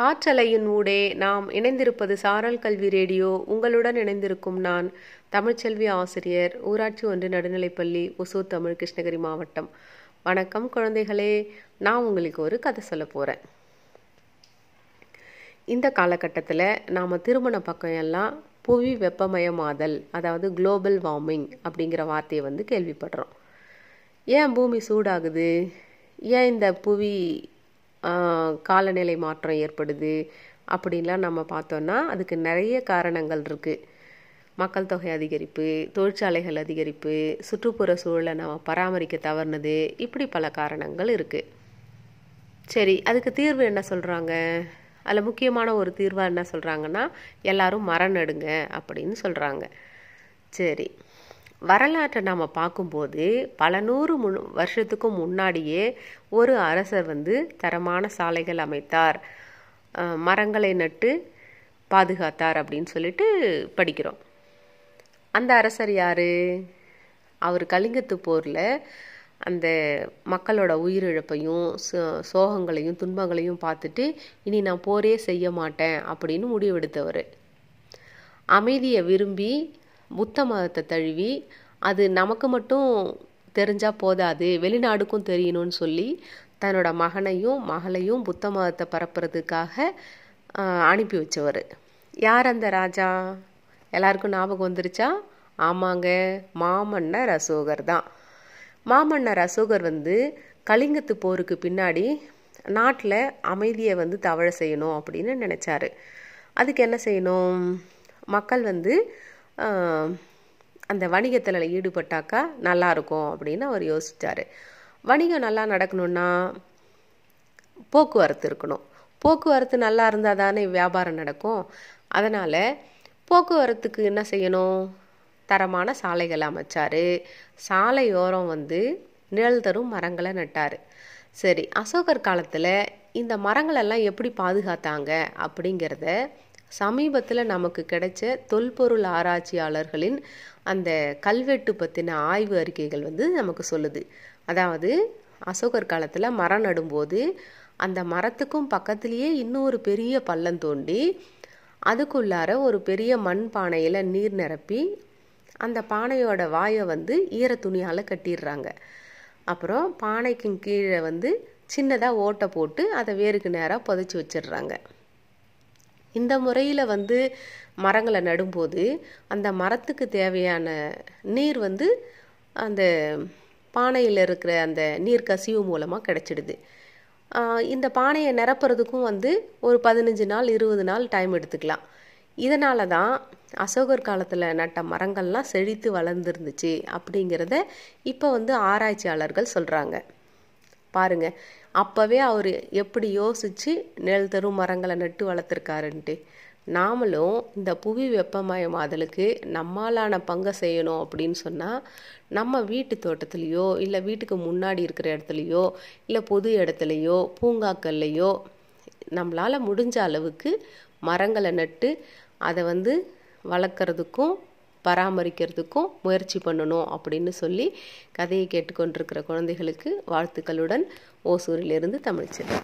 காற்றலையின் ஊடே நாம் இணைந்திருப்பது சாரல் கல்வி ரேடியோ. உங்களுடன் இணைந்திருக்கும் நான் தமிழ்ச்செல்வி ஆசிரியர் ஊராட்சி ஒன்று நடுநிலைப்பள்ளி ஒசூர் தமிழ் கிருஷ்ணகிரி மாவட்டம். வணக்கம் குழந்தைகளே நான் உங்களுக்கு ஒரு கதை சொல்ல போகிறேன் இந்த காலகட்டத்தில் நாம் திருமண பக்கம் எல்லாம் புவி வெப்பமயமாதல் அதாவது குளோபல் வார்மிங் அப்படிங்கிற வார்த்தையை வந்து கேள்விப்படுறோம். ஏன் பூமி சூடாகுது? ஏன் இந்த புவி காலநிலை மாற்றம் ஏற்படுது அப்படின்லாம் நம்ம பார்த்தோன்னா அதுக்கு நிறைய காரணங்கள் இருக்குது மக்கள் தொகை அதிகரிப்பு தொழிற்சாலைகள் அதிகரிப்பு சுற்றுப்புற சூழலை நம்ம பராமரிக்க தவறுனது இப்படி பல காரணங்கள் இருக்குது சரி அதுக்கு தீர்வு என்ன சொல்கிறாங்க அதில் முக்கியமான ஒரு தீர்வாக என்ன சொல்கிறாங்கன்னா எல்லாரும் மரம் நடுங்க அப்படின்னு சொல்கிறாங்க சரி. வரலாற்றை நாம் பார்க்கும்போது பல நூறு முன் வருஷத்துக்கும் முன்னாடியே ஒரு அரசர் வந்து தரமான சாலைகள் அமைத்தார். மரங்களை நட்டு பாதுகாத்தார் அப்படின்னு சொல்லிட்டு படிக்கிறோம். அந்த அரசர் யார்? அவர் கலிங்கத்து போரில் அந்த மக்களோட உயிரிழப்பையும் சோகங்களையும் துன்பங்களையும் பார்த்துட்டு இனி நான் போரே செய்ய மாட்டேன் அப்படின்னு முடிவெடுத்தவர். அமைதியை விரும்பி புத்த மதத்தை தழுவி அது நமக்கு மட்டும் தெரிஞ்சால் போதாது வெளிநாடுக்கும் தெரியணும்னு சொல்லி தன்னோட மகனையும் மகளையும் புத்த மதத்தை பரப்புறதுக்காக அனுப்பி வச்சவர். யார் அந்த ராஜா? எல்லாருக்கும் ஞாபகம் வந்துருச்சா? ஆமாங்க மாமன்னர் அசோகர் தான். மாமன்னர் அசோகர் வந்து கலிங்கத்து போருக்கு பின்னாடி நாட்டில் அமைதியை வந்து தவழ செய்யணும் அப்படின்னு நினச்சாரு. அதுக்கு என்ன செய்யணும்? மக்கள் வந்து அந்த வணிகத்தில் ஈடுபட்டாக்கா நல்லாயிருக்கும் அப்படின்னு அவர் யோசித்தார் வணிகம் நல்லா நடக்கணும்னா போக்குவரத்து இருக்கணும். போக்குவரத்து நல்லா இருந்தால் தானே வியாபாரம் நடக்கும். அதனால் போக்குவரத்துக்கு என்ன செய்யணும்? தரமான சாலைகள் அமைச்சார். சாலையோரம் வந்து நிழல் தரும் மரங்களை நட்டார். சரி அசோகர் காலத்தில் இந்த மரங்களெல்லாம் எப்படி பாதுகாத்தாங்க அப்படிங்கிறத சமீபத்தில் நமக்கு கிடைச்ச தொல்பொருள் ஆராய்ச்சியாளர்களின் அந்த கல்வெட்டு பற்றின ஆய்வு அறிக்கைகள் வந்து நமக்கு சொல்லுது. அதாவது அசோகர் காலத்தில் மரம் நடும்போது அந்த மரத்துக்கும் பக்கத்துலேயே இன்னொரு பெரிய பள்ளம் தோண்டி அதுக்குள்ளார ஒரு பெரிய மண் பானையில் நீர் நிரப்பி அந்த பானையோட வாயை வந்து ஈர துணியால் கட்டிடுறாங்க. அப்புறம் பானைக்கும் கீழே வந்து சின்னதாக ஓட்டை போட்டு அதை வேருக்கு நேராக புதைச்சி வச்சிடுறாங்க. இந்த முறையில் வந்து மரங்களை நடும்போது அந்த மரத்துக்கு தேவையான நீர் வந்து அந்த பானையில் இருக்கிற அந்த நீர் கசிவு மூலமாக கிடச்சிடுது. இந்த பானையை நிரப்புறதுக்கும் வந்து ஒரு பதினஞ்சு நாள் இருபது நாள் டைம் எடுத்துக்கலாம். இதனால தான் அசோகர் காலத்தில் நட்ட மரங்கள்லாம் செழித்து வளர்ந்துருந்துச்சு அப்படிங்கிறத இப்போ வந்து ஆராய்ச்சியாளர்கள் சொல்கிறாங்க பாருங்க. அப்போவே அவர் எப்படி யோசித்து நெல் தரும் மரங்களை நட்டு வளர்த்துருக்காருன்ட்டு. நாமளும் இந்த புவி வெப்பமயமாதலுக்கு நம்மாலான பங்கை செய்யணும் அப்படின்னு சொன்னால் நம்ம வீட்டு தோட்டத்துலேயோ இல்லை வீட்டுக்கு முன்னாடி இருக்கிற இடத்துலையோ இல்லை பொது இடத்துலையோ பூங்காக்கள்லையோ நம்மளால் முடிஞ்ச அளவுக்கு மரங்களை நட்டு அதை வந்து வளர்க்குறதுக்கும் பராமரிக்கிறதுக்கும் முயற்சி பண்ணணும் அப்படின்னு சொல்லி கதையை கேட்டுக்கொண்டிருக்கிற குழந்தைகளுக்கு வாழ்த்துக்களுடன் ஓசூரிலிருந்து தமிழ்ச்செல்வி